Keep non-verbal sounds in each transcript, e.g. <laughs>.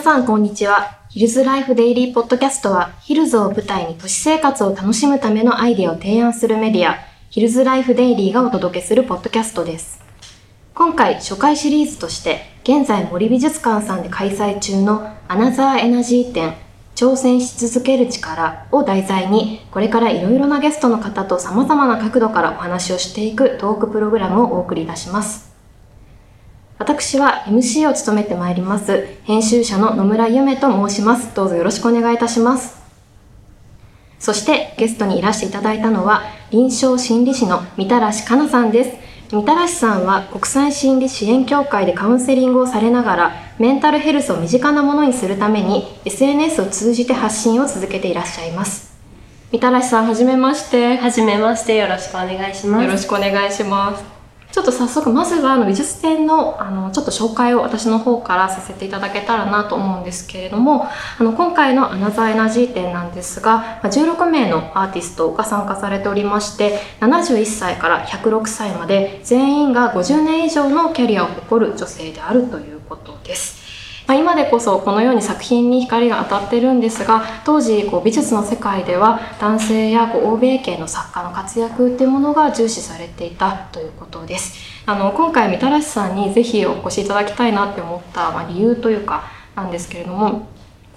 さんこんにちは。ヒルズライフデイリーポッドキャストは、ヒルズを舞台に都市生活を楽しむためのアイデアを提案するメディア、ヒルズライフデイリーがお届けするポッドキャストです。今回、初回シリーズとして、現在森美術館さんで開催中のアナザーエナジー展、挑戦し続ける力を題材に、これからいろいろなゲストの方と様々な角度からお話をしていくトークプログラムをお送りいたします。私は MC を務めてまいります。編集者の野村ゆめと申します。どうぞよろしくお願いいたします。そしてゲストにいらしていただいたのは臨床心理士の三田良香奈さんです。三田良さんは国際心理支援協会でカウンセリングをされながらメンタルヘルスを身近なものにするために SNS を通じて発信を続けていらっしゃいます。三田良さんはじめまして。はじめまして。よろしくお願いします。よろしくお願いします。ちょっと早速まずはあの美術展のあのちょっと紹介を私の方からさせていただけたらなと思うんですけれどもあの今回のアナザーエナジー展なんですが16名のアーティストが参加されておりまして71歳から106歳まで全員が50年以上のキャリアを誇る女性であるということです。まあ、今でこそこのように作品に光が当たってるんですが当時こう美術の世界では男性やこう欧米系の作家の活躍っていうものが重視されていたということです。あの今回みたらしさんにぜひお越しいただきたいなって思った、ま、理由というかなんですけれども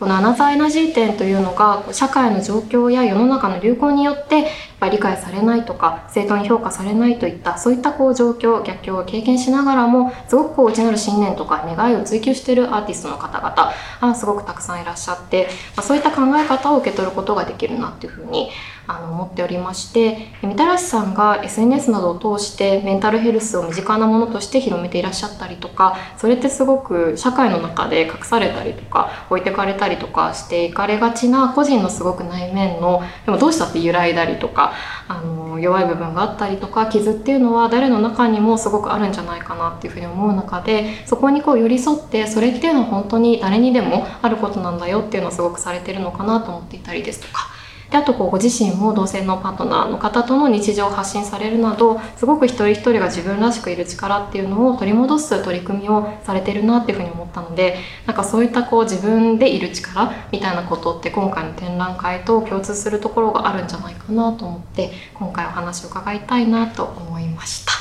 このアナザーエナジー展というのが社会の状況や世の中の流行によってっ理解されないとか正当に評価されないといったそういったこう状況逆境を経験しながらもすごくこう内なる信念とか願いを追求しているアーティストの方々あすごくたくさんいらっしゃって、まあ、そういった考え方を受け取ることができるなっていうふうにあの思っておりましてみたらしさんが SNS などを通してメンタルヘルスを身近なものとして広めていらっしゃったりとかそれってすごく社会の中で隠されたりとか置いてかれたりとかしていかれがちな個人のすごく内面のでもどうしたって揺らいだりとかあの弱い部分があったりとか傷っていうのは誰の中にもすごくあるんじゃないかなっていうふうに思う中でそこにこう寄り添ってそれっていうのは本当に誰にでもあることなんだよっていうのをすごくされてるのかなと思っていたりですとか。であとこうご自身も同性のパートナーの方との日常を発信されるなどすごく一人一人が自分らしくいる力っていうのを取り戻す取り組みをされてるなっていうふうに思ったのでなんかそういったこう自分でいる力みたいなことって今回の展覧会と共通するところがあるんじゃないかなと思って今回お話を伺いたいなと思いました。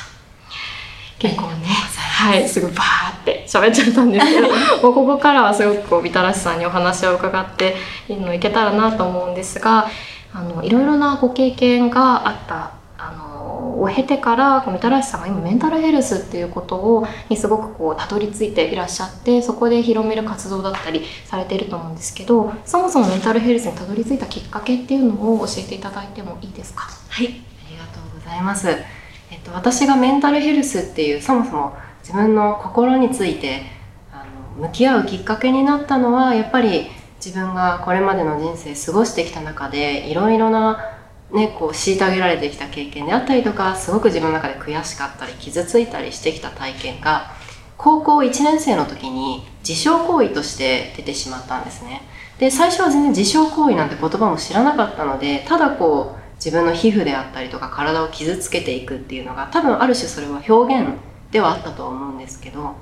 結構ね、はい、すぐバーって喋っちゃったんですけど <laughs> もうここからはすごくこうみたらしさんにお話を伺っていのいけたらなと思うんですがあのいろいろなご経験があったあのを経てからこうみたらしさんが今メンタルヘルスっていうことをにすごくこうたどり着いていらっしゃってそこで広める活動だったりされていると思うんですけどそもそもメンタルヘルスにたどり着いたきっかけっていうのを教えていただいてもいいですか？はい、ありがとうございます。えっと、私がメンタルヘルスっていうそもそも自分の心についてあの向き合うきっかけになったのはやっぱり自分がこれまでの人生過ごしてきた中でいろいろなね、こう虐げられてきた経験であったりとかすごく自分の中で悔しかったり傷ついたりしてきた体験が高校1年生の時に自傷行為として出てしまったんですね。で最初は全然自傷行為なんて言葉も知らなかったのでただこう自分の皮膚であったりとか体を傷つけていくっていうのが多分ある種それは表現ではあったと思うんですけど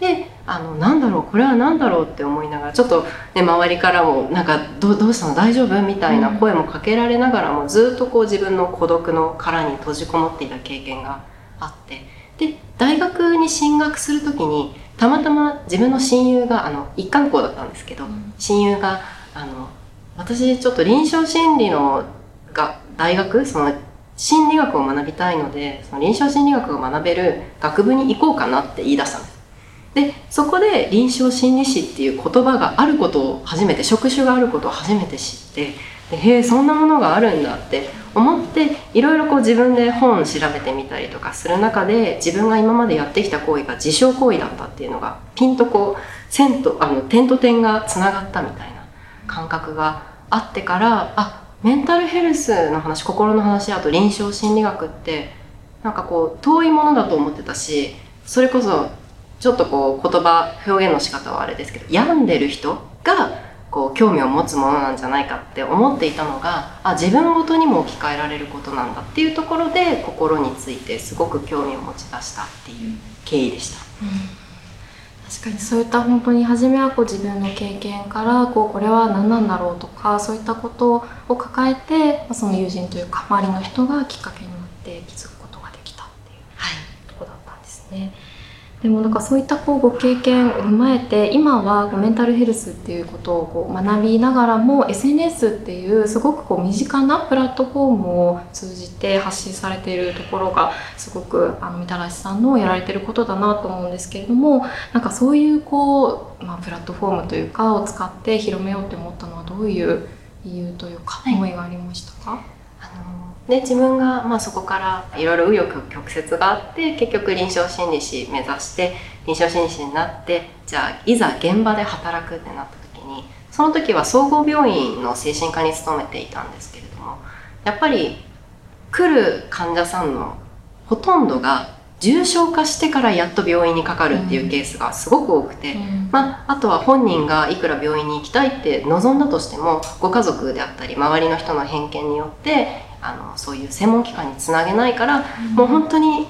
であのなんだろうこれは何だろうって思いながらちょっと、ね、周りからもなんかどどうしたの？大丈夫？みたいな声もかけられながらも、ずっとこう自分の孤独の殻に閉じこもっていた経験があって。で大学に進学する時にたまたま自分の親友があの一貫校だったんですけど、親友があの私ちょっと臨床心理のが大学？その心理学を学びたいのでその臨床心理学が学べる学部に行こうかなって言い出したんですでそこで臨床心理士っていう言葉があることを初めて職種があることを初めて知ってでへえそんなものがあるんだって思っていろいろこう自分で本調べてみたりとかする中で自分が今までやってきた行為が自傷行為だったっていうのがピンとこう線とあの点と点がつながったみたいな感覚があってからあメンタルヘルスの話心の話あと臨床心理学ってなんかこう遠いものだと思ってたしそれこそちょっとこう言葉表現の仕方はあれですけど病んでる人がこう興味を持つものなんじゃないかって思っていたのがあ自分ごとにも置き換えられることなんだっていうところで心についてすごく興味を持ち出したっていう経緯でした。確かにそういった本当に初めはこう自分の経験からこうこれは何なんだろうとかそういったことを抱えてその友人というか周りの人がきっかけになって気づくことができたっていう、はい、とこだったんですね。でもなんかそういったこうご経験を踏まえて今はメンタルヘルスっていうことをこう学びながらも SNS っていうすごくこう身近なプラットフォームを通じて発信されているところがすごくあのみたらしさんのやられてることだなと思うんですけれどもなんかそういうこう、まあ、プラットフォームというかを使って広めようって思ったのはどういう理由というか思いがありましたか、はいで自分がまあそこからいろいろ紆余曲折があって結局臨床心理士目指して臨床心理士になってじゃあいざ現場で働くってなった時にその時は総合病院の精神科に勤めていたんですけれどもやっぱり来る患者さんのほとんどが重症化してからやっと病院にかかるっていうケースがすごく多くて、うん、まあ、あとは本人がいくら病院に行きたいって望んだとしてもご家族であったり周りの人の偏見によってあのそういう専門機関につなげないから、うん、もう本当に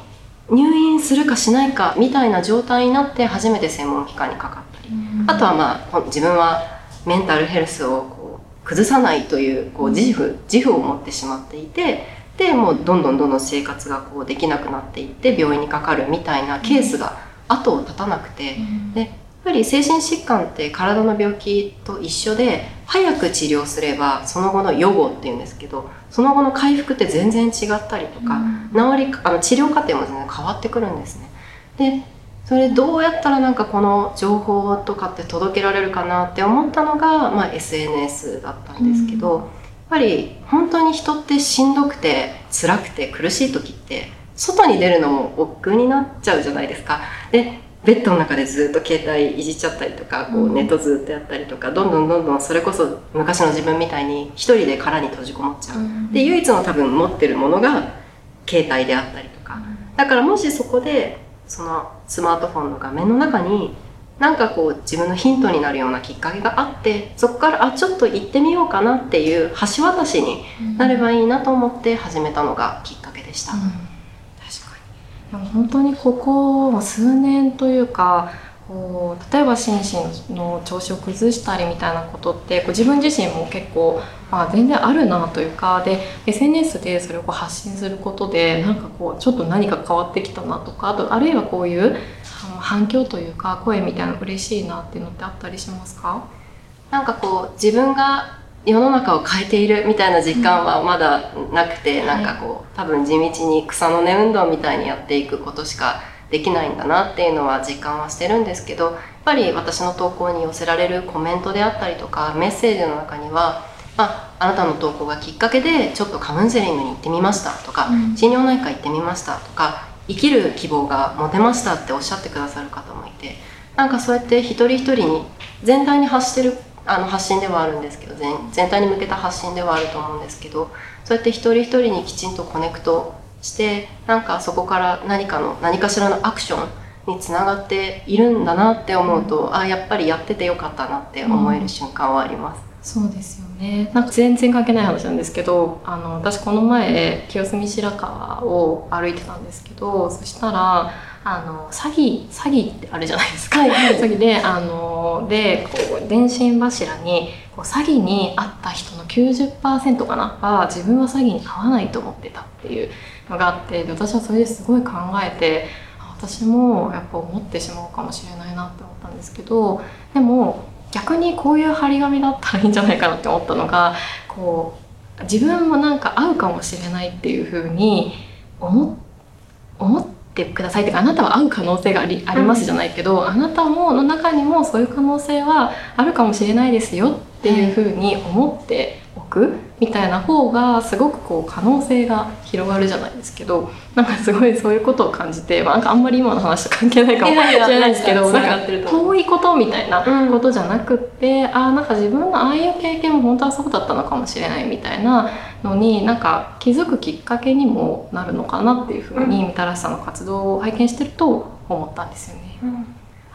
入院するかしないかみたいな状態になって初めて専門機関にかかったり、うん、あとはまあ自分はメンタルヘルスをこう崩さないというこう自負自負を持ってしまっていてでもうどんどんどんどん生活がこうできなくなっていって病院にかかるみたいなケースが後を絶たなくて、うん、でぱり精神疾患って体の病気と一緒で早く治療すればその後の予後っていうんですけどその後の回復って全然違ったりとか、うん、治りあの治療過程も全然変わってくるんですね。でそれどうやったらなんかこの情報とかって届けられるかなって思ったのが、まあ、SNS だったんですけど、うん、やっぱり本当に人ってしんどくて辛くて苦しい時って外に出るのも億劫になっちゃうじゃないですか。でベッドの中でずっと携帯いじっちゃったりとかこうネットずっとやったりとかどんどんどんどんそれこそ昔の自分みたいに一人で殻に閉じこもっちゃう、で唯一の多分持ってるものが携帯であったりとか。だからもしそこでそのスマートフォンの画面の中になんかこう自分のヒントになるようなきっかけがあってそこからあちょっと行ってみようかなっていう橋渡しになればいいなと思って始めたのがきっかけでした。うん本当にここ数年というかこう例えば心身の調子を崩したりみたいなことってこう自分自身も結構、まあ、全然あるなというかで SNS でそれをこう発信することでなんかこうちょっと何か変わってきたなとかあとあるいはこういう反響というか声みたいなの嬉しいなっていうのってあったりしますか？なんかこう自分が世の中を変えているみたいな実感はまだなくて、うん、なんかこう多分地道に草の根運動みたいにやっていくことしかできないんだなっていうのは実感はしてるんですけどやっぱり私の投稿に寄せられるコメントであったりとかメッセージの中にはああなたの投稿がきっかけでちょっとカウンセリングに行ってみましたとか、うん、心療内科行ってみましたとか生きる希望が持てましたっておっしゃってくださる方もいてなんかそうやって一人一人に全体に発してるあの発信ではあるんですけど全全体に向けた発信ではあると思うんですけどそうやって一人一人にきちんとコネクトしてなんかそこから何かの何かしらのアクションにつながっているんだなって思うと、うん、あやっぱりやっててよかったなって思える瞬間はあります。うん、そうですよねなんか全然関係ない話なんですけどあの私この前清澄白河を歩いてたんですけどそしたらあの詐欺詐欺ってあるじゃないですか、はいはい、<laughs> 詐欺であのでこう電信柱にこう詐欺に遭った人の90%かなは自分は詐欺に遭わないと思ってたっていうのがあってで私はそれですごい考えて私もやっぱ思ってしまうかもしれないなって思ったんですけどでも逆にこういう張り紙だったらいいんじゃないかなって思ったのがこう自分もなんか合うかもしれないっていうふうに思思っててください。ってかあなたは会う可能性がありありますじゃないけど、あなたもの中にもそういう可能性はあるかもしれないですよっていうふうに思っておくみたいな方がすごくこう可能性が広がるじゃないですけどなんかすごいそういうことを感じて、まあ、なんかあんまり今の話と関係ないかもしれない。です。けどなんか遠いことみたいなことじゃなくって、うん、あなんか自分のああいう経験も本当はそうだったのかもしれないみたいなのになんか気づくきっかけにもなるのかなっていうふうにみたらしさんの活動を拝見してると思ったんですよね。うん。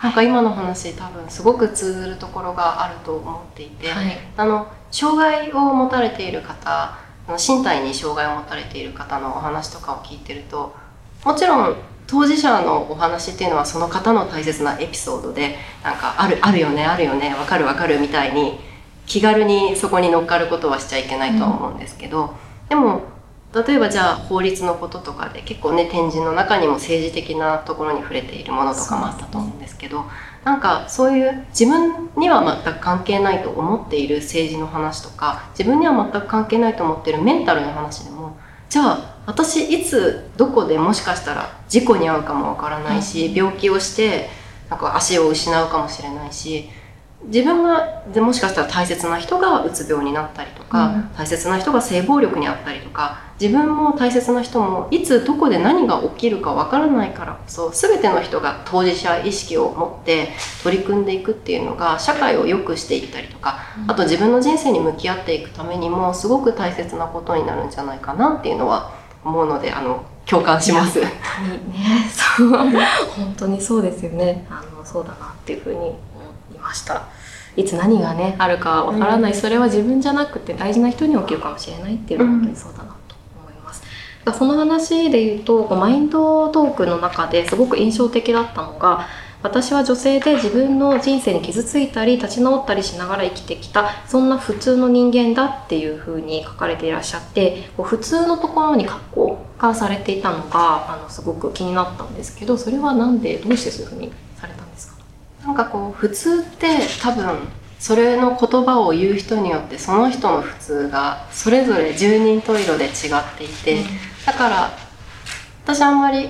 なんか今の話多分すごく通ずるところがあると思っていて、はい、あの障害を持たれている方身体に障害を持たれている方のお話とかを聞いてるともちろん当事者のお話っていうのはその方の大切なエピソードでなんかあるあるよねあるよねわかるわかるみたいに気軽にそこに乗っかることはしちゃいけないとは思うんですけど、でも例えばじゃあ法律のこととかで結構ね展示の中にも政治的なところに触れているものとかもあったと思うんですけどなんかそういう自分には全く関係ないと思っている政治の話とか自分には全く関係ないと思っているメンタルの話でもじゃあ私いつどこでもしかしたら事故に遭うかもわからないし病気をしてなんか足を失うかもしれないし自分がでもしかしたら大切な人がうつ病になったりとか、うん、大切な人が性暴力にあったりとか自分も大切な人もいつどこで何が起きるかわからないからこそ全ての人が当事者意識を持って取り組んでいくっていうのが社会を良くしていったりとか、うん、あと自分の人生に向き合っていくためにもすごく大切なことになるんじゃないかなっていうのは思うのであの共感します。<laughs> ね、そう本当にそうですよね。あのそうだなっていうふうにました。いつ何がねあるかわからない、それは自分じゃなくて大事な人に起きるかもしれないっていうのは本当にそうだなと思います。その話で言うとマインドトークの中ですごく印象的だったのが私は女性で自分の人生に傷ついたり立ち直ったりしながら生きてきたそんな普通の人間だっていうふうに書かれていらっしゃってこう普通のところに格好化されていたのがあのすごく気になったんですけどそれは何でどうしてそういうふうになんかこう普通って多分それの言葉を言う人によってその人の普通がそれぞれ十人十色で違っていて、うん、だから私あんまり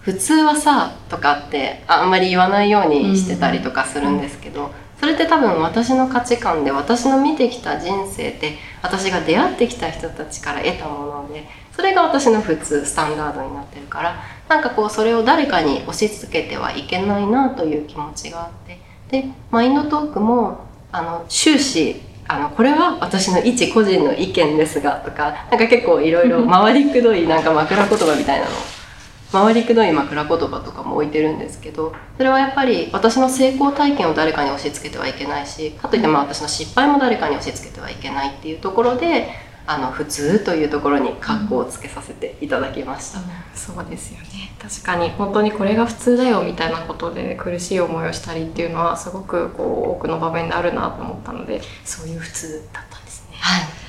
普通はさとかってあんまり言わないようにしてたりとかするんですけど、それって多分私の価値観で私の見てきた人生で私が出会ってきた人たちから得たものでそれが私の普通スタンダードになってるからなんかこうそれを誰かに押し付けてはいけないなという気持ちがあってでマインドトークもあの終始あのこれは私の一個人の意見ですがとかなんか結構いろいろ <laughs> 回りくどいなんか枕言葉みたいなの回りくどい枕言葉とかも置いてるんですけどそれはやっぱり私の成功体験を誰かに押し付けてはいけないしかといってまあ私の失敗も誰かに押し付けてはいけないっていうところであの普通というところに格好をつけさせていただきました、うんうん、そうですよね。確かに本当にこれが普通だよみたいなことで、ね、苦しい思いをしたりっていうのはすごくこう多くの場面であるなと思ったのでそういう普通だったんですね。はい。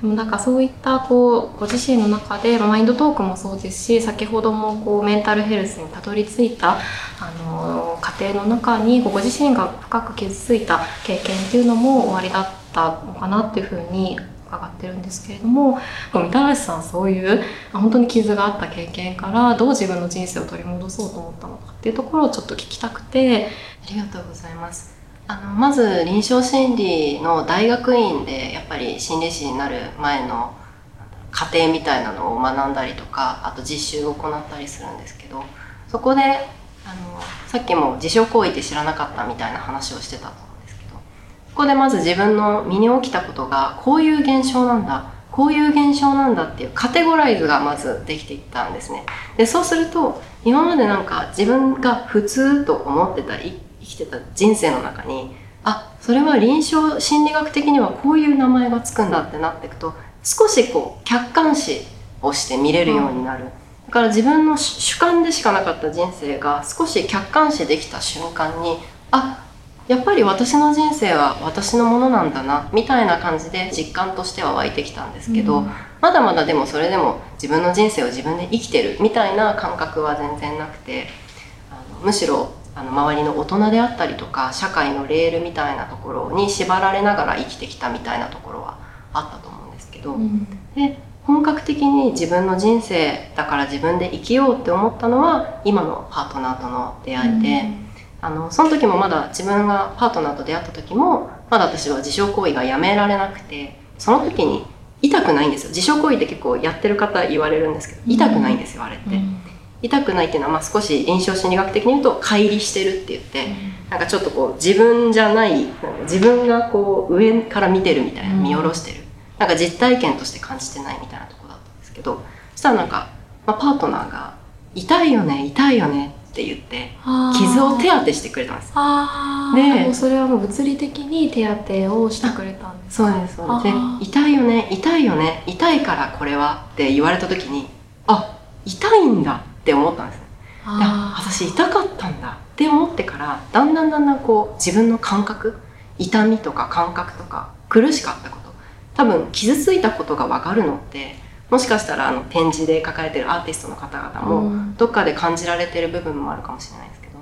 でもなんかそういったこうご自身の中でマインドトークもそうですし先ほどもこうメンタルヘルスにたどり着いたあの過程の中にご自身が深く傷ついた経験っていうのも終わりだったのかなっていうふうに伺ってるんですけれどもみたらしさんそういう本当に傷があった経験からどう自分の人生を取り戻そうと思ったのかっていうところをちょっと聞きたくてありがとうございます。あのまず臨床心理の大学院でやっぱり心理師になる前の過程みたいなのを学んだりとかあと実習を行ったりするんですけどそこであのさっきも自傷行為って知らなかったみたいな話をしてたとこでまず自分の身に起きたことがこういう現象なんだこういう現象なんだっていうカテゴライズがまずできていったんですね。でそうすると今までなんか自分が普通と思ってた生きてた人生の中にあそれは臨床心理学的にはこういう名前がつくんだってなっていくと少しこう客観視をして見れるようになる、だから自分の主観でしかなかった人生が少し客観視できた瞬間にあやっぱり私の人生は私のものなんだなみたいな感じで実感としては湧いてきたんですけど、うん、まだまだでもそれでも自分の人生を自分で生きてるみたいな感覚は全然なくてあのむしろあの周りの大人であったりとか社会のレールみたいなところに縛られながら生きてきたみたいなところはあったと思うんですけど、うん、で本格的に自分の人生だから自分で生きようって思ったのは今のパートナーとの出会いで、うん、あのその時もまだ自分がパートナーと出会った時もまだ私は自傷行為がやめられなくてその時に痛くないんですよ。自傷行為って結構やってる方言われるんですけど痛くないんですよあれって。うん。痛くないっていうのは、まあ、少し臨床心理学的に言うと乖離してるって言って、うん、なんかちょっとこう自分じゃない自分がこう上から見てるみたいな見下ろしてる、うん、なんか実体験として感じてないみたいなとこだったんですけどそしたらなんか、まあ、パートナーが「痛いよね痛いよね」って言って傷を手当てしてくれたんですでそれはもう物理的に手当てをしてくれたんですそうですそうです。で「痛いよね痛いよね痛いからこれは」って言われた時にあ痛いんだって思ったんですあ私痛かったんだって思ってからだんだんだんだんこう自分の感覚痛みとか感覚とか苦しかったこと多分傷ついたことが分かるのってもしかしたらあの展示で書かれてるアーティストの方々もどっかで感じられてる部分もあるかもしれないですけど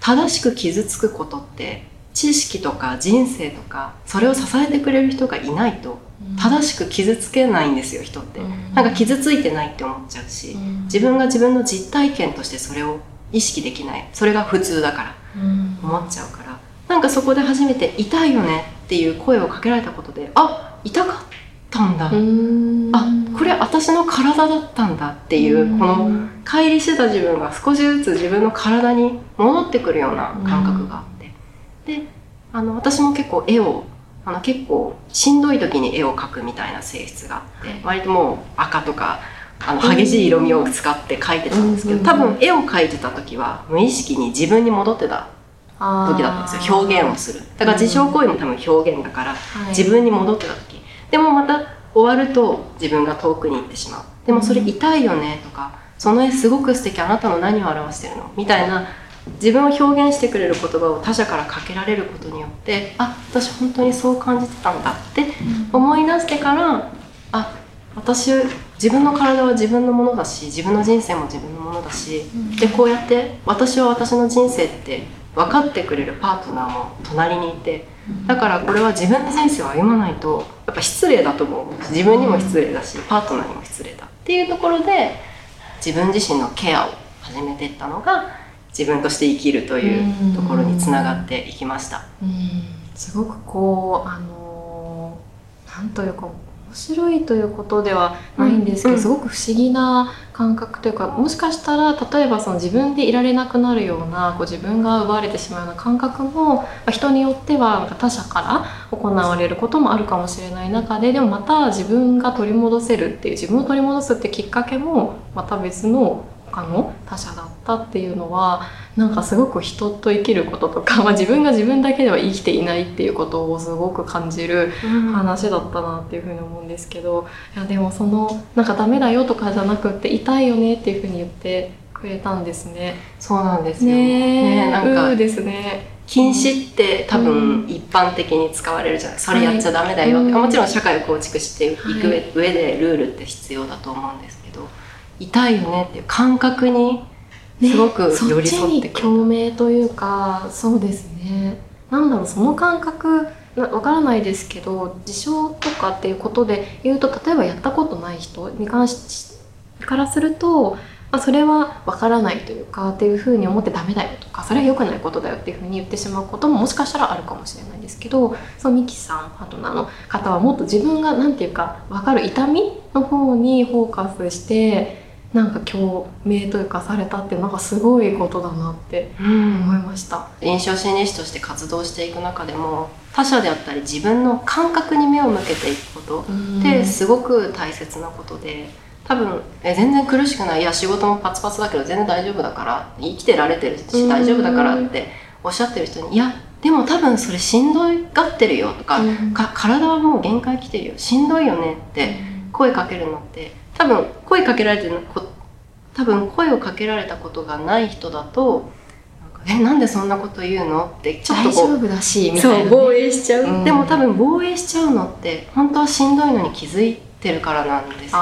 正しく傷つくことって知識とか人生とかそれを支えてくれる人がいないと正しく傷つけないんですよ人って、なんか傷ついてないって思っちゃうし、自分が自分の実体験としてそれを意識できない。それが普通だから思っちゃうから、なんかそこで初めて「痛いよね」っていう声をかけられたことであ痛かったんだ。あこれ私の体だったんだっていうこの乖離してた自分が少しずつ自分の体に戻ってくるような感覚があって。であの私も結構絵をあの結構しんどい時に絵を描くみたいな性質があって割ともう赤とかあの激しい色味を使って描いてたんですけど多分絵を描いてた時は無意識に自分に戻ってた時だったんですよ。表現をする。だから自傷行為も多分表現だから、自分に戻ってた時でもまた終わると自分が遠くに行ってしまう。でもそれ痛いよねとかその絵すごく素敵あなたの何を表してるの？みたいな自分を表現してくれる言葉を他者からかけられることによってあ私本当にそう感じてたんだって思い出してからあ私自分の体は自分のものだし自分の人生も自分のものだし、でこうやって私は私の人生って分かってくれるパートナーも隣にいてだからこれは自分の人生を歩まないとやっぱ失礼だと思う自分にも失礼だしパートナーにも失礼だ。っていうところで自分自身のケアを始めていったのが自分として生きるというところにつながっていきました。すごくこうあのなんというか面白いということではないんですけど、うん、すごく不思議な感覚というかもしかしたら例えばその自分でいられなくなるようなこう自分が奪われてしまうような感覚も人によっては他者から行われることもあるかもしれない中ででもまた自分が取り戻せるっていう自分を取り戻すってきっかけもまた別の他の他者だったっていうのはなんかすごく人と生きることとか、まあ、自分が自分だけでは生きていないっていうことをすごく感じる話だったなっていうふうに思うんですけど、いやでもそのなんかダメだよとかじゃなくって痛いよねっていうふうに言ってくれたんですね。そうなんですよ。ねなんかですね。禁止って多分一般的に使われるじゃない、うん、それやっちゃダメだよって、はい、もちろん社会を構築していく上でルールって必要だと思うんですけど、痛いよねっていう感覚にすごく寄り添ってくる、共鳴というかそうですね。なんだろうその感覚わからないですけど自傷とかっていうことで言うと例えばやったことない人に関しからすると、まあ、それはわからないというかっていうふうに思ってダメだよとかそれは良くないことだよっていうふうに言ってしまうことももしかしたらあるかもしれないですけどそのミキさんパートナーの方はもっと自分が何て言うか分かる痛みの方にフォーカスしてなんか共鳴というかされたってなんかすごいことだなって思いました、臨床心理士として活動していく中でも他者であったり自分の感覚に目を向けていくことってすごく大切なことで多分え全然苦しくない。いや仕事もパツパツだけど全然大丈夫だから生きてられてるし大丈夫だからっておっしゃってる人にいやでも多分それしんどがってるよとか,、か体はもう限界来てるよ。しんどいよねって声かけるのって多分声かけられてる多分声をかけられたことがない人だと「えなんでそんなこと言うの?」ってちょっと大丈夫だしみたいな、ね、防衛しちゃう、うん、でも多分防衛しちゃうのって本当はしんどいのに気づいてるからなんですよね。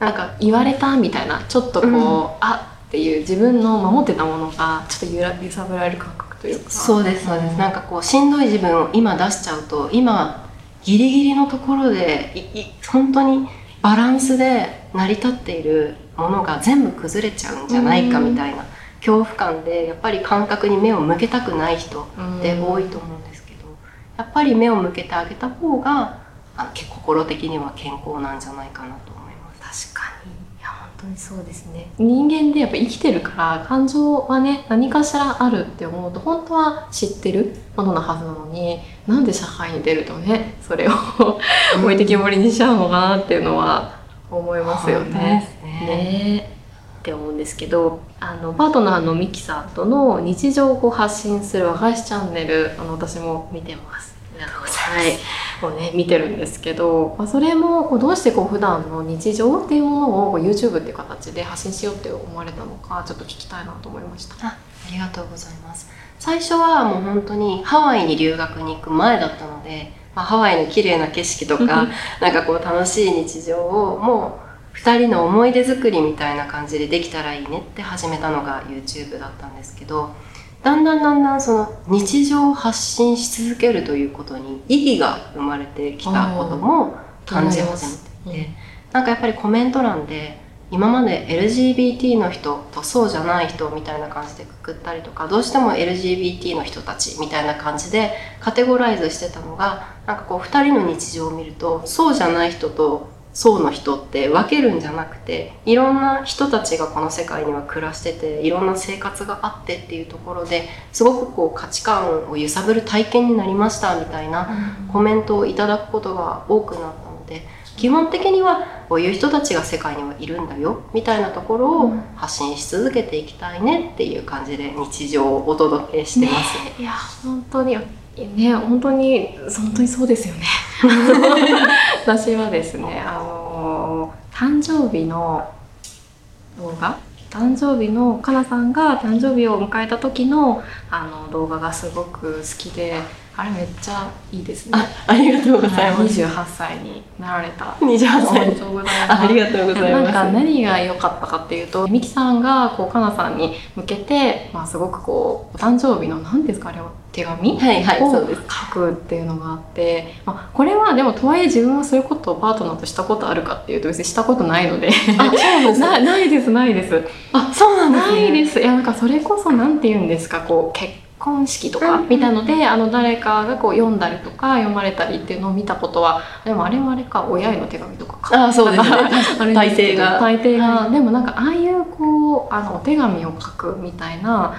なんか言われたみたいなちょっとこう、うん、あっていう自分の守ってたものがちょっと揺ら揺さぶられる感覚というか。そうですそうです、うん、なんかこうしんどい自分を今出しちゃうと今ギリギリのところでいい本当にバランスで成り立っているものが全部崩れちゃうんじゃないかみたいな恐怖感でやっぱり感覚に目を向けたくない人って多いと思うんですけどやっぱり目を向けてあげた方があの心的には健康なんじゃないかなと思います。確かに当にそうですね。人間でやっぱ生きてるから感情はね何かしらあるって思うと本当は知ってるものなはずなのになんで社会に出るとねそれを置いてきぼりにしちゃうのかなっていうのは思いますよね。ね。ね。って思うんですけどあのパートナーのミキさんとの日常を発信する和菓子チャンネルあの私も見てます。はいをね見てるんですけど、まあ、それもこうどうしてこう普段の日常っていうものをこう YouTube っていう形で発信しようって思われたのかちょっと聞きたいなと思いました。あありがとうございます最初はもう本当にハワイに留学に行く前だったので、まあ、ハワイの綺麗な景色とか <laughs> なんかこう楽しい日常をもう2人の思い出作りみたいな感じでできたらいいねって始めたのが YouTube だったんですけどだんだんだんだんその日常を発信し続けるということに意義が生まれてきたことも感じ始めていて、なんかやっぱりコメント欄で今まで LGBT の人とそうじゃない人みたいな感じでくくったりとかどうしても LGBT の人たちみたいな感じでカテゴライズしてたのがなんかこう2人の日常を見るとそうじゃない人とそうの人って分けるんじゃなくていろんな人たちがこの世界には暮らしてていろんな生活があってっていうところですごくこう価値観を揺さぶる体験になりましたみたいなコメントをいただくことが多くなったので基本的にはこういう人たちが世界にはいるんだよみたいなところを発信し続けていきたいねっていう感じで日常をお届けしてます。ね、いや本当にね本当に本当にそうですよね。<laughs> 私はですねあの誕生日の動画？誕生日のかなさんが誕生日を迎えた時のあの動画がすごく好きであれめっちゃいいですね。あありがとうございます。二十八歳になられた。28歳おめでとうございます。ありがとうございます。なんか何が良かったかっていうと、みきさんがこうかなさんに向けて、まあすごくこうお誕生日の何ですかあれは手紙はいはいを書くっていうのがあって、まあこれはでもとはいえ自分はそういうことをパートナーとしたことあるかっていうと別にしたことないので、あそうなんです <laughs> なないですないです。あそうなんですね。ないです。いや、なんかそれこそ、なんて言うんですか、こう、結婚式とかうんみたいので、あの、誰かがこう読んだりとか、読まれたりっていうのを見たことは、でもあれはあれか、親への手紙とかか。あそうですね。<laughs> 大抵が大抵が、はでもなんか、ああいう、こう、あの、お手紙を書くみたいな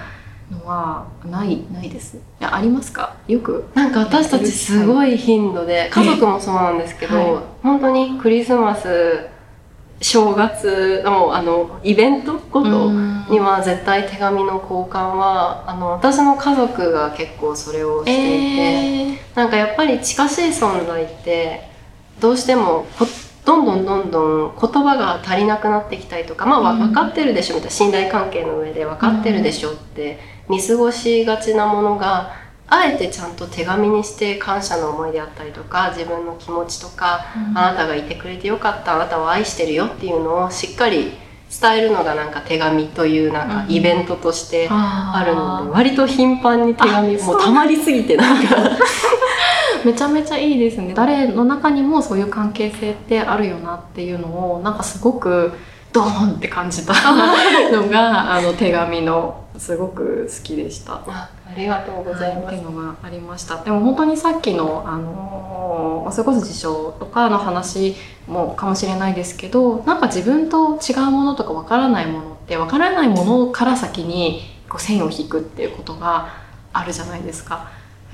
のは、ない、ないです。いや、ありますか？よく。なんか私たちすごい頻度で、家族もそうなんですけど、はい本当にクリスマス、正月のあのイベントごとには絶対手紙の交換はあの私の家族が結構それをしていて、えー。なんかやっぱり近しい存在ってどうしてもこどんどんどんどん言葉が足りなくなってきたりとかまあ分かってるでしょみたいな信頼関係の上で分かってるでしょって見過ごしがちなものがあえてちゃんと手紙にして感謝の思いであったりとか自分の気持ちとかあなたがいてくれてよかったあなたを愛してるよっていうのをしっかり伝えるのがなんか手紙というなんかうん。イベントとしてああるので割と頻繁に手紙あもうたまりすぎてなんか。<laughs> めちゃめちゃいいですね。誰の中にもそういう関係性ってあるよなっていうのをなんかすごくドーンって感じたのがあの手紙のすごく好きでした。あありがとうございます。っていうのがありました。でも本当にさっきの、あのーそれこそ自称とかの話もかもしれないですけどなんか自分と違うものとかわからないものってわからないものから先にこう線を引くっていうことがあるじゃないですか。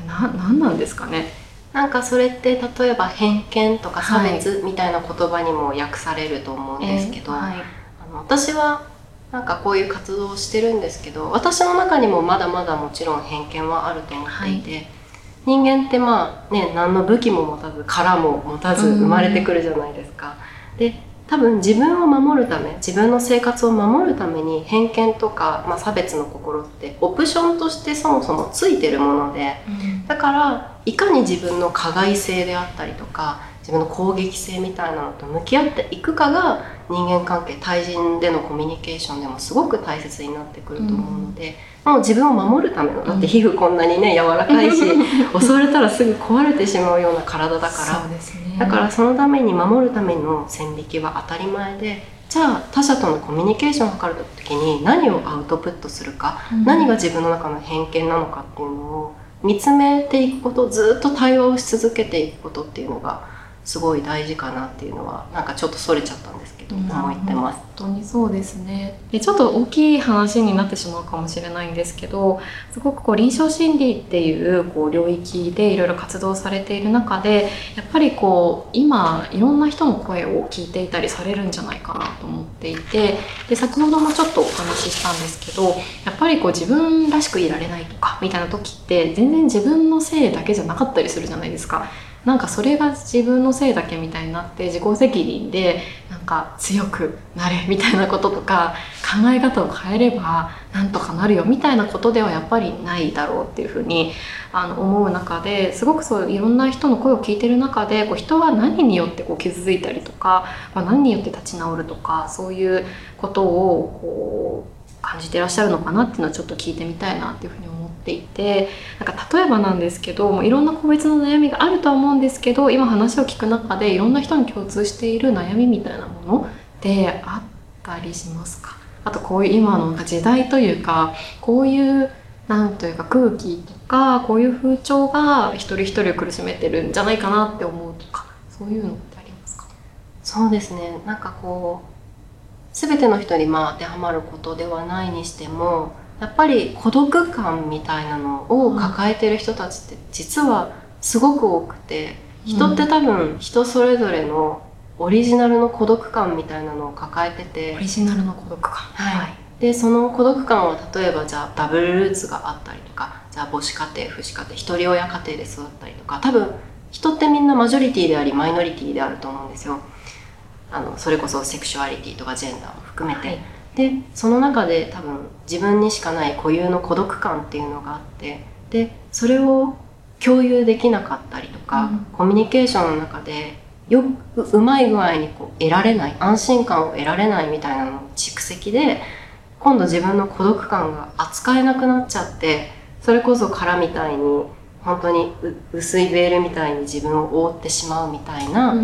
ななんなんですかね？なんかそれって例えば偏見とか差はい。別みたいな言葉にも訳されると思うんですけど、えーはい。あの私はなんかこういう活動をしてるんですけど私の中にもまだまだもちろん偏見はあると思っていて、人間ってまあね何の武器も持たず殻も持たずうん生まれてくるじゃないですか。で多分自分を守るため自分の生活を守るために偏見とか、まあ、差別の心ってオプションとしてそもそもついてるものでだからいかに自分の加害性であったりとか自分の攻撃性みたいなのと向き合っていくかが人間関係対人でのコミュニケーションでもすごく大切になってくると思うので、もう自分を守るためのだって皮膚こんなにね柔らかいし襲われたらすぐ壊れてしまうような体だからね。だからそのために守るための線引きは当たり前でじゃあ他者とのコミュニケーションを図る時に何をアウトプットするかうん。何が自分の中の偏見なのかっていうのを見つめていくことずっと対話をし続けていくことっていうのがすごい大事かなっていうのはなんかちょっとそれちゃったんですけど、思ってます。本当にそうですねでちょっと大きい話になってしまうかもしれないんですけどすごくこう臨床心理っていうこう領域でいろいろ活動されている中でやっぱりこう今いろんな人の声を聞いていたりされるんじゃないかなと思っていてで先ほどもちょっとお話ししたんですけどやっぱりこう自分らしくいられないとかみたいな時って全然自分のせいだけじゃなかったりするじゃないですか。なんかそれが自分のせいだけみたいになって自己責任でなんか強くなれみたいなこととか考え方を変えればなんとかなるよみたいなことではやっぱりないだろうっていうふうにあの思う中ですごくそういろんな人の声を聞いてる中でこう人は何によってこう傷ついたりとか、ま、何によって立ち直るとかそういうことをこう感じてらっしゃるのかなっていうのはちょっと聞いてみたいなっていうふうに思いますていてなんか例えばなんですけどもういろんな個別の悩みがあるとは思うんですけど今話を聞く中でいろんな人に共通している悩みみたいなものってあったりしますか？あとこういう今のなんか時代というかこういうなんというか空気とかこういう風潮が一人一人を苦しめてるんじゃないかなって思うとかそういうのってありますか？そうですね。なんかこう全ての人にまあ当てはまることではないにしてもやっぱり孤独感みたいなのを抱えてる人たちって実はすごく多くて、人って多分人それぞれのオリジナルの孤独感みたいなのを抱えててオリジナルの孤独感。はい、でその孤独感は例えばじゃあダブルルーツがあったりとかじゃあ母子家庭父子家庭一人親家庭で育ったりとか多分人ってみんなマジョリティでありマイノリティであると思うんですよ。あのそれこそセクシュアリティとかジェンダーも含めて、はいでその中で多分自分にしかない固有の孤独感っていうのがあってでそれを共有できなかったりとか、うん。コミュニケーションの中でよくうまい具合にこう得られない安心感を得られないみたいなの蓄積で今度自分の孤独感が扱えなくなっちゃってそれこそ殻みたいに本当にう薄いベールみたいに自分を覆ってしまうみたいな、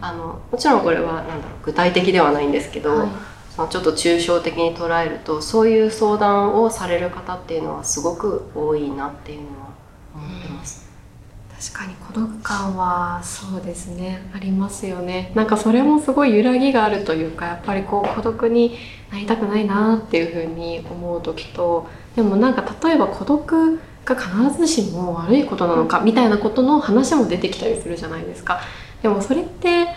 あのもちろんこれはなんだろう具体的ではないんですけど、はいそのちょっと抽象的に捉えるとそういう相談をされる方っていうのはすごく多いなっていうのは思ってます。確かに孤独感はそうですねありますよねなんかそれもすごい揺らぎがあるというかやっぱりこう孤独になりたくないなっていうふうに思う時とでもなんか例えば孤独が必ずしも悪いことなのかみたいなことの話も出てきたりするじゃないですかでもそれって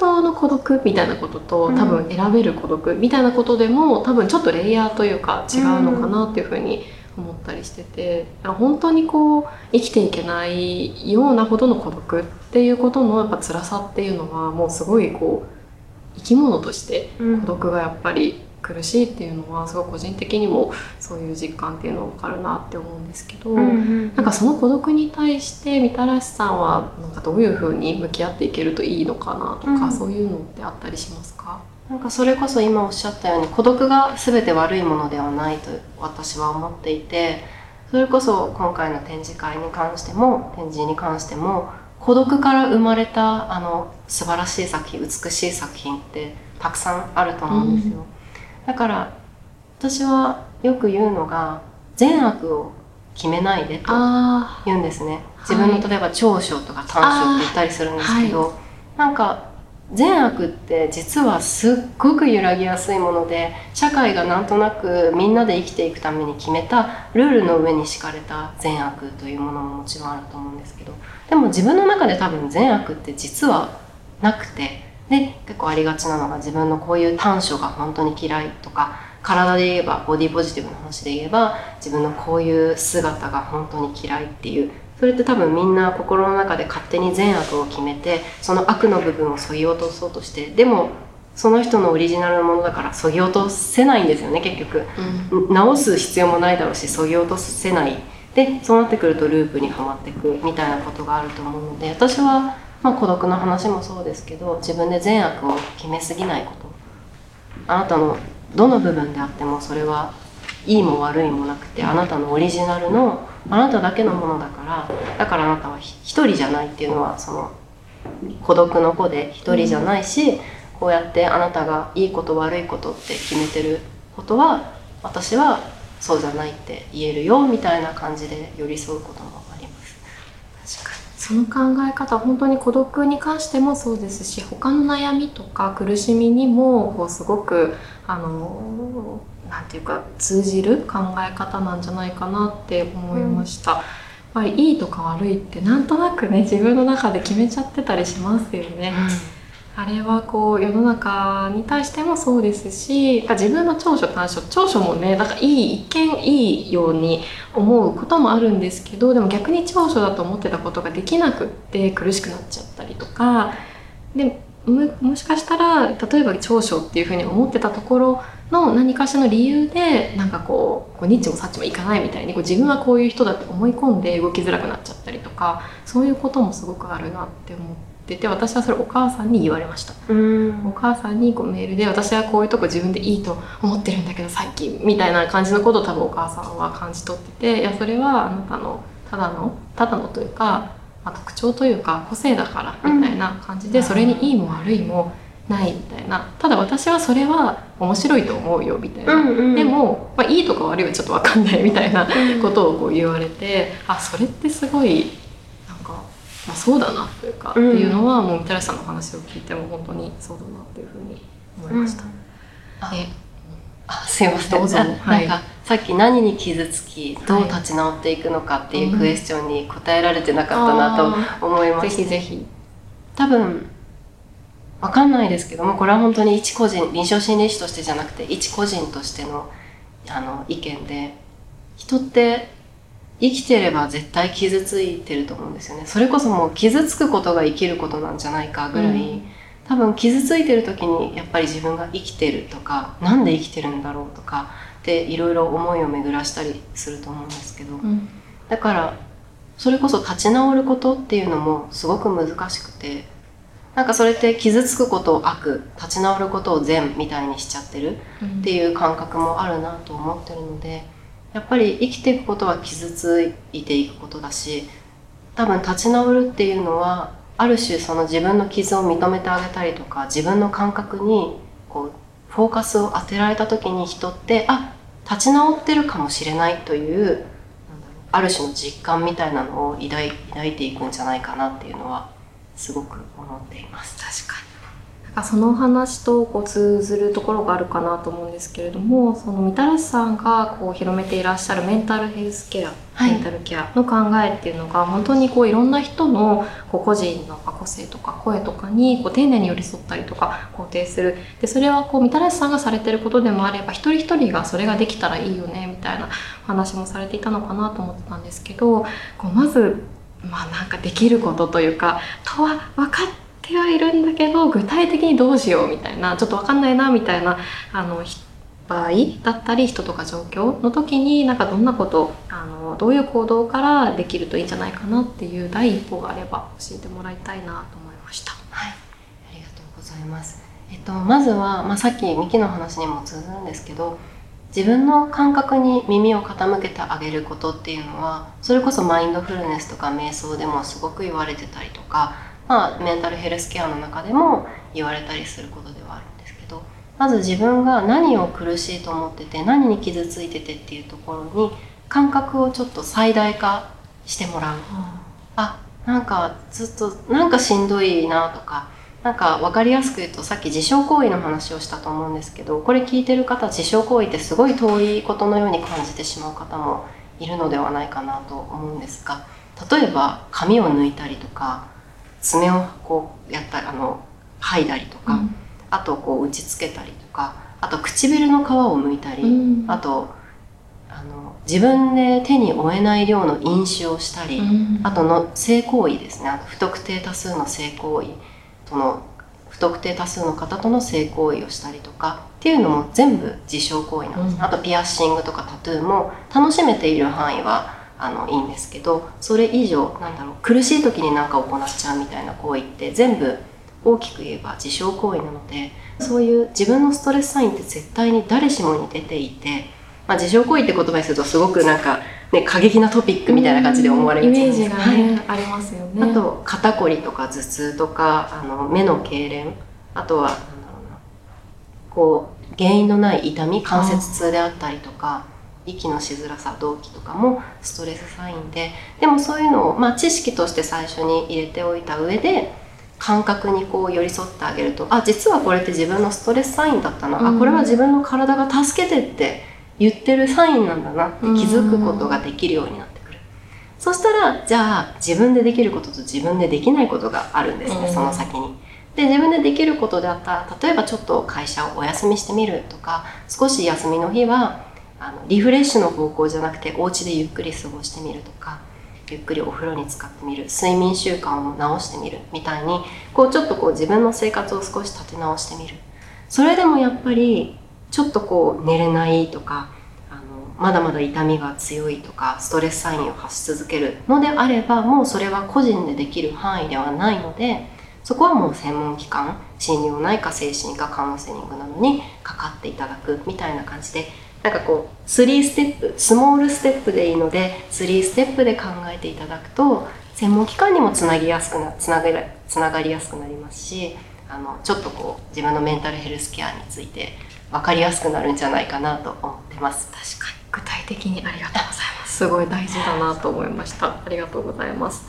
当の孤独みたいなこととうん。多分選べる孤独みたいなことでも多分ちょっとレイヤーというか違うのかなっていうふうに思ったりしてて本当にこう生きていけないようなほどの孤独っていうことのやっぱ辛さっていうのはもうすごいこう生き物として孤独がやっぱり苦しいっていうのはすごい個人的にもそういう実感っていうのが分かるなって思うんですけど、なんかその孤独に対してみたらしさんはなんかどういうふうに向き合っていけるといいのかなとか、うん。そういうのってあったりしますか？なんかそれこそ今おっしゃったように孤独が全て悪いものではないと私は思っていてそれこそ今回の展示会に関しても展示に関しても孤独から生まれたあの素晴らしい作品美しい作品ってたくさんあると思うんですよ、だから私はよく言うのが善悪を決めないでとあ言うんですね。自分の例えば長所とか短所って言ったりするんですけど、なんか善悪って実はすっごく揺らぎやすいもので社会がなんとなくみんなで生きていくために決めたルールの上に敷かれた善悪というものももちろんあると思うんですけどでも自分の中で多分善悪って実はなくてで結構ありがちなのが自分のこういう短所が本当に嫌いとか体で言えばボディポジティブの話で言えば自分のこういう姿が本当に嫌いっていうそれって多分みんな心の中で勝手に善悪を決めてその悪の部分を削ぎ落とそうとしてでもその人のオリジナルのものだから削ぎ落とせないんですよね結局。うん。直す必要もないだろうし削ぎ落とせない。でそうなってくるとループにはまっていくみたいなことがあると思うので私は、まあ、孤独の話もそうですけど自分で善悪を決めすぎないことあなたのどの部分であってもそれはいいも悪いもなくてあなたのオリジナルのあなただけのものだからだからあなたは一人じゃないっていうのはその孤独の子で一人じゃないし、こうやってあなたがいいこと悪いことって決めてることは私はそうじゃないって言えるよみたいな感じで寄り添うことも。その考え方本当に孤独に関してもそうですし他の悩みとか苦しみにもこうすごくあのなんていうか通じる考え方なんじゃないかなって思いました。うん、やっぱりいいとか悪いってなんとなくね自分の中で決めちゃってたりしますよね。うんあれはこう世の中に対してもそうですし自分の長所短所長所もねなんかいい一見いいように思うこともあるんですけどでも逆に長所だと思ってたことができなくって苦しくなっちゃったりとかでもしかしたら例えば長所っていうふうに思ってたところの何かしらの理由でなんかこうこうニッチもサッチもいかないみたいにこう自分はこういう人だって思い込んで動きづらくなっちゃったりとかそういうこともすごくあるなって思って。ってて私はそれお母さんに言われました、お母さんにこうメールで私はこういうとこ自分でいいと思ってるんだけどさっきみたいな感じのことを多分お母さんは感じ取ってていやそれはあなたのただのただのというか、まあ、特徴というか個性だからみたいな感じで、それにいいも悪いもないみたいな。ただ私はそれは面白いと思うよみたいな、うんうん、でも、まあ、いいとか悪いはちょっと分かんないみたいなことをこう言われてあそれってすごいまあ、そうだなというか、うん、っていうのはもうみたらしさんの話を聞いても本当にそうだなっていうふうに思いました。うん、ああすいません。どうぞ、はい、なんかさっき何に傷つきどう立ち直っていくのかっていうクエスチョンに答えられてなかったなと思います、ぜひぜひ。多分わかんないですけどもこれは本当に一個人臨床心理士としてじゃなくて一個人としてのあの意見で人って生きてれば絶対傷ついてると思うんですよね。それこそもう傷つくことが生きることなんじゃないかぐらい、うん、多分傷ついてる時にやっぱり自分が生きてるとか何で生きてるんだろうとかっていろいろ思いを巡らしたりすると思うんですけど、うん、だからそれこそ立ち直ることっていうのもすごく難しくてなんかそれって傷つくことを悪立ち直ることを善みたいにしちゃってるっていう感覚もあるなと思ってるので。やっぱり生きていくことは傷ついていくことだし多分立ち直るっていうのはある種その自分の傷を認めてあげたりとか自分の感覚にこうフォーカスを当てられた時に人ってあ立ち直ってるかもしれないというある種の実感みたいなのを抱い抱いていくんじゃないかなっていうのはすごく思っています。確かにその話とこう通ずるところがあるかなと思うんですけれどもそのみたらしさんがこう広めていらっしゃるメンタルヘルスケア、はい、メンタルケアの考えっていうのが本当にこういろんな人のこう個人の個性とか声とかにこう丁寧に寄り添ったりとか肯定する。でそれはこうみたらしさんがされてることでもあれば一人一人がそれができたらいいよねみたいな話もされていたのかなと思ってたんですけどこうまずまあなんかできることというかとは分かっててはいるんだけど具体的にどうしようみたいなちょっと分かんないなみたいなあの場合だったり人とか状況の時になんかどんなことあのどういう行動からできるといいんじゃないかなっていう第一歩があれば教えてもらいたいなと思いました。はい、ありがとうございます。えっと、まずは、まあ、さっきミキの話にも通ずるんですけど自分の感覚に耳を傾けてあげることっていうのはそれこそマインドフルネスとか瞑想でもすごく言われてたりとかまあ、メンタルヘルスケアの中でも言われたりすることではあるんですけどまず自分が何を苦しいと思ってて何に傷ついててっていうところに感覚をちょっと最大化してもらう、うん、あなんかずっとなんかしんどいなとかなんか分かりやすく言うとさっき自傷行為の話をしたと思うんですけどこれ聞いてる方自傷行為ってすごい遠いことのように感じてしまう方もいるのではないかなと思うんですが例えば髪を抜いたりとか爪をこうやったあの剥いだりとか、うん、あとこう打ちつけたりとかあと唇の皮を剥いたり、うん、あとあの自分で手に負えない量の飲酒をしたり、うん、あとの性行為ですね。不特定多数の性行為との不特定多数の方との性行為をしたりとかっていうのも全部自傷行為なんです、あとピアッシングとかタトゥーも楽しめている範囲はあのいいんですけどそれ以上なんだろう苦しい時に何か行っちゃうみたいな行為って全部大きく言えば自傷行為なのでそういう自分のストレスサインって絶対に誰しもに出ていて、まあ、自傷行為って言葉にするとすごくなんか、ね、過激なトピックみたいな感じで思われるイメージが、ね、はい、ありますよね。あと肩こりとか頭痛とかあの目の痙攣あとはなんだろうなこう原因のない痛み関節痛であったりとか息のしづらさ動悸とかもストレスサインででもそういうのを、まあ、知識として最初に入れておいた上で感覚にこう寄り添ってあげるとあ実はこれって自分のストレスサインだったな、うん、あこれは自分の体が助けてって言ってるサインなんだなって気づくことができるようになってくる、そしたらじゃあ自分でできることと自分でできないことがあるんですね、うん、その先に。で自分でできることであったら例えばちょっと会社をお休みしてみるとか少し休みの日はあのリフレッシュの方向じゃなくてお家でゆっくり過ごしてみるとかゆっくりお風呂に使ってみる睡眠習慣を直してみるみたいにこうちょっとこう自分の生活を少し立て直してみる。それでもやっぱりちょっとこう寝れないとかあのまだまだ痛みが強いとかストレスサインを発し続けるのであればもうそれは個人でできる範囲ではないのでそこはもう専門機関心療内科精神科カウンセリングなどにかかっていただくみたいな感じでなんかこう3ステップスモールステップでいいので3ステップで考えていただくと専門機関にもつなぎやすくなつながつながりやすくなりますしあのちょっとこう自分のメンタルヘルスケアについて分かりやすくなるんじゃないかなと思ってます。確かに。具体的にありがとうございます。すごい大事だなと思いました。ありがとうございます。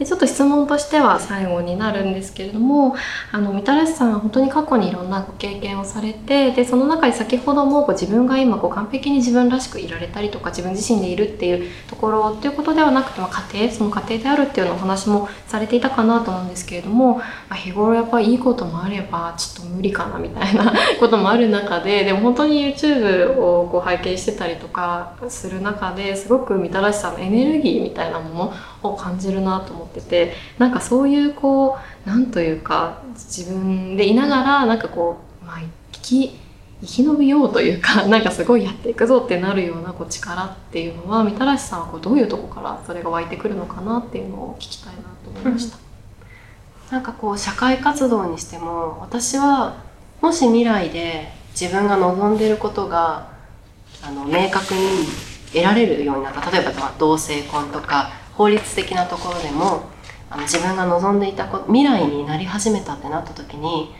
でちょっと質問としては最後になるんですけれどもあのみたらしさんは本当に過去にいろんなご経験をされてでその中で先ほどもこう自分が今こう完璧に自分らしくいられたりとか自分自身でいるっていうところっていうことではなくて、まあ、家庭その家庭であるっていうのお話もされていたかなと思うんですけれども、まあ、日頃やっぱりいいこともあればちょっと無理かなみたいな <laughs> こともある中ででも本当に YouTube をこう拝見してたりとかする中ですごくみたらしさんのエネルギーみたいなものを感じるなと思っててなんかそういうこうなんというか自分でいながらなんかこう、まあ、生き生き延びようというか <laughs> なんかすごいやっていくぞってなるようなこう力っていうのはみたらしさんはこうどういうとこからそれが湧いてくるのかなっていうのを聞きたいなと思いました。うん、なんかこう社会活動にしても私はもし未来で自分が望んでることがあの明確に得られるようになった例えば同性婚とか法律的なところでもあの自分が望んでいたこ未来になり始めたってなった時に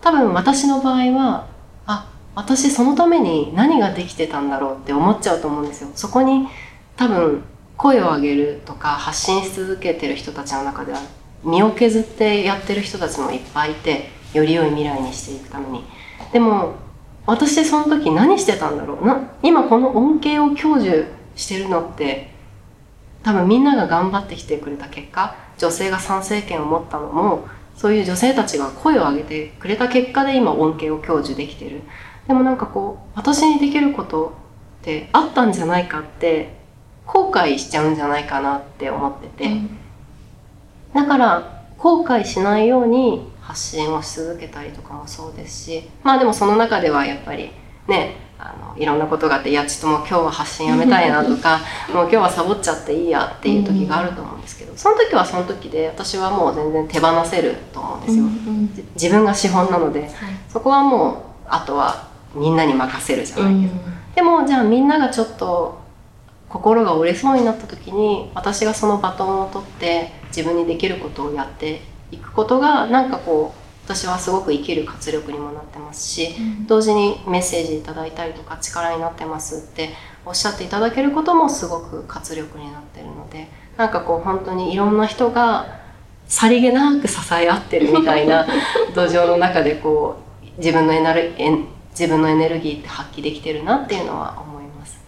多分私の場合はあ私そのために何ができてたんだろうって思っちゃうと思うんですよ。そこに多分声を上げるとか発信し続けてる人たちの中では身を削ってやってる人たちもいっぱいいてより良い未来にしていくために。でも私その時何してたんだろう？な今この恩恵を享受してるのって多分みんなが頑張ってきてくれた結果女性が参政権を持ったのもそういう女性たちが声を上げてくれた結果で今恩恵を享受できてる。でもなんかこう私にできることってあったんじゃないかって後悔しちゃうんじゃないかなって思ってて、うん、だから後悔しないように発信をし続けたりとかもそうですしまあでもその中ではやっぱりねあのいろんなことがあっていやちょっともう今日は発信やめたいなとかもう今日はサボっちゃっていいやっていう時があると思うんですけどその時はその時で私はもう全然手放せると思うんですよ、自分が資本なので、はい、そこはもうあとはみんなに任せるじゃないけど、でもじゃあみんながちょっと心が折れそうになった時に私がそのバトンを取って自分にできることをやっていくことがなんかこう私はすごく生きる活力にもなってますし、うん、同時にメッセージいただいたりとか力になってますっておっしゃっていただけることもすごく活力になってるのでなんかこう本当にいろんな人がさりげなく支え合ってるみたいな <laughs> 土壌の中でこう自分のエネル自分のエネルギーって発揮できてるなっていうのは思います。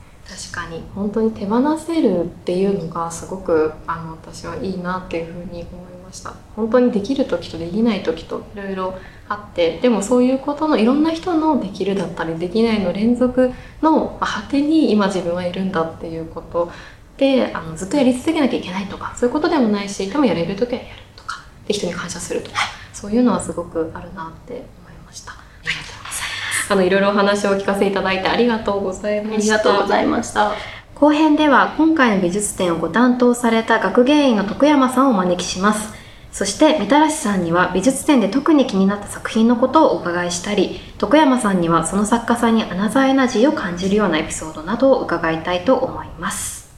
確かに。本当に手放せるっていうのがすごくあの私はいいなっていうふうに思いました本当にできる時とできない時といろいろあってでもそういうことのいろんな人のできるだったりできないの連続の果てに今自分はいるんだっていうことであのずっとやり続けなきゃいけないとかそういうことでもないしでもやれる時はやるとかで人に感謝するとかそういうのはすごくあるなって思いました。ありがとうございますあのいろいろお話をお聞かせいただいてありがとうございました。ありがとうございました。後編では今回の美術展をご担当された学芸員の徳山さんをお招きします。そしてみたらしさんには美術展で特に気になった作品のことをお伺いしたり徳山さんにはその作家さんにアナザーエナジーを感じるようなエピソードなどを伺いたいと思います。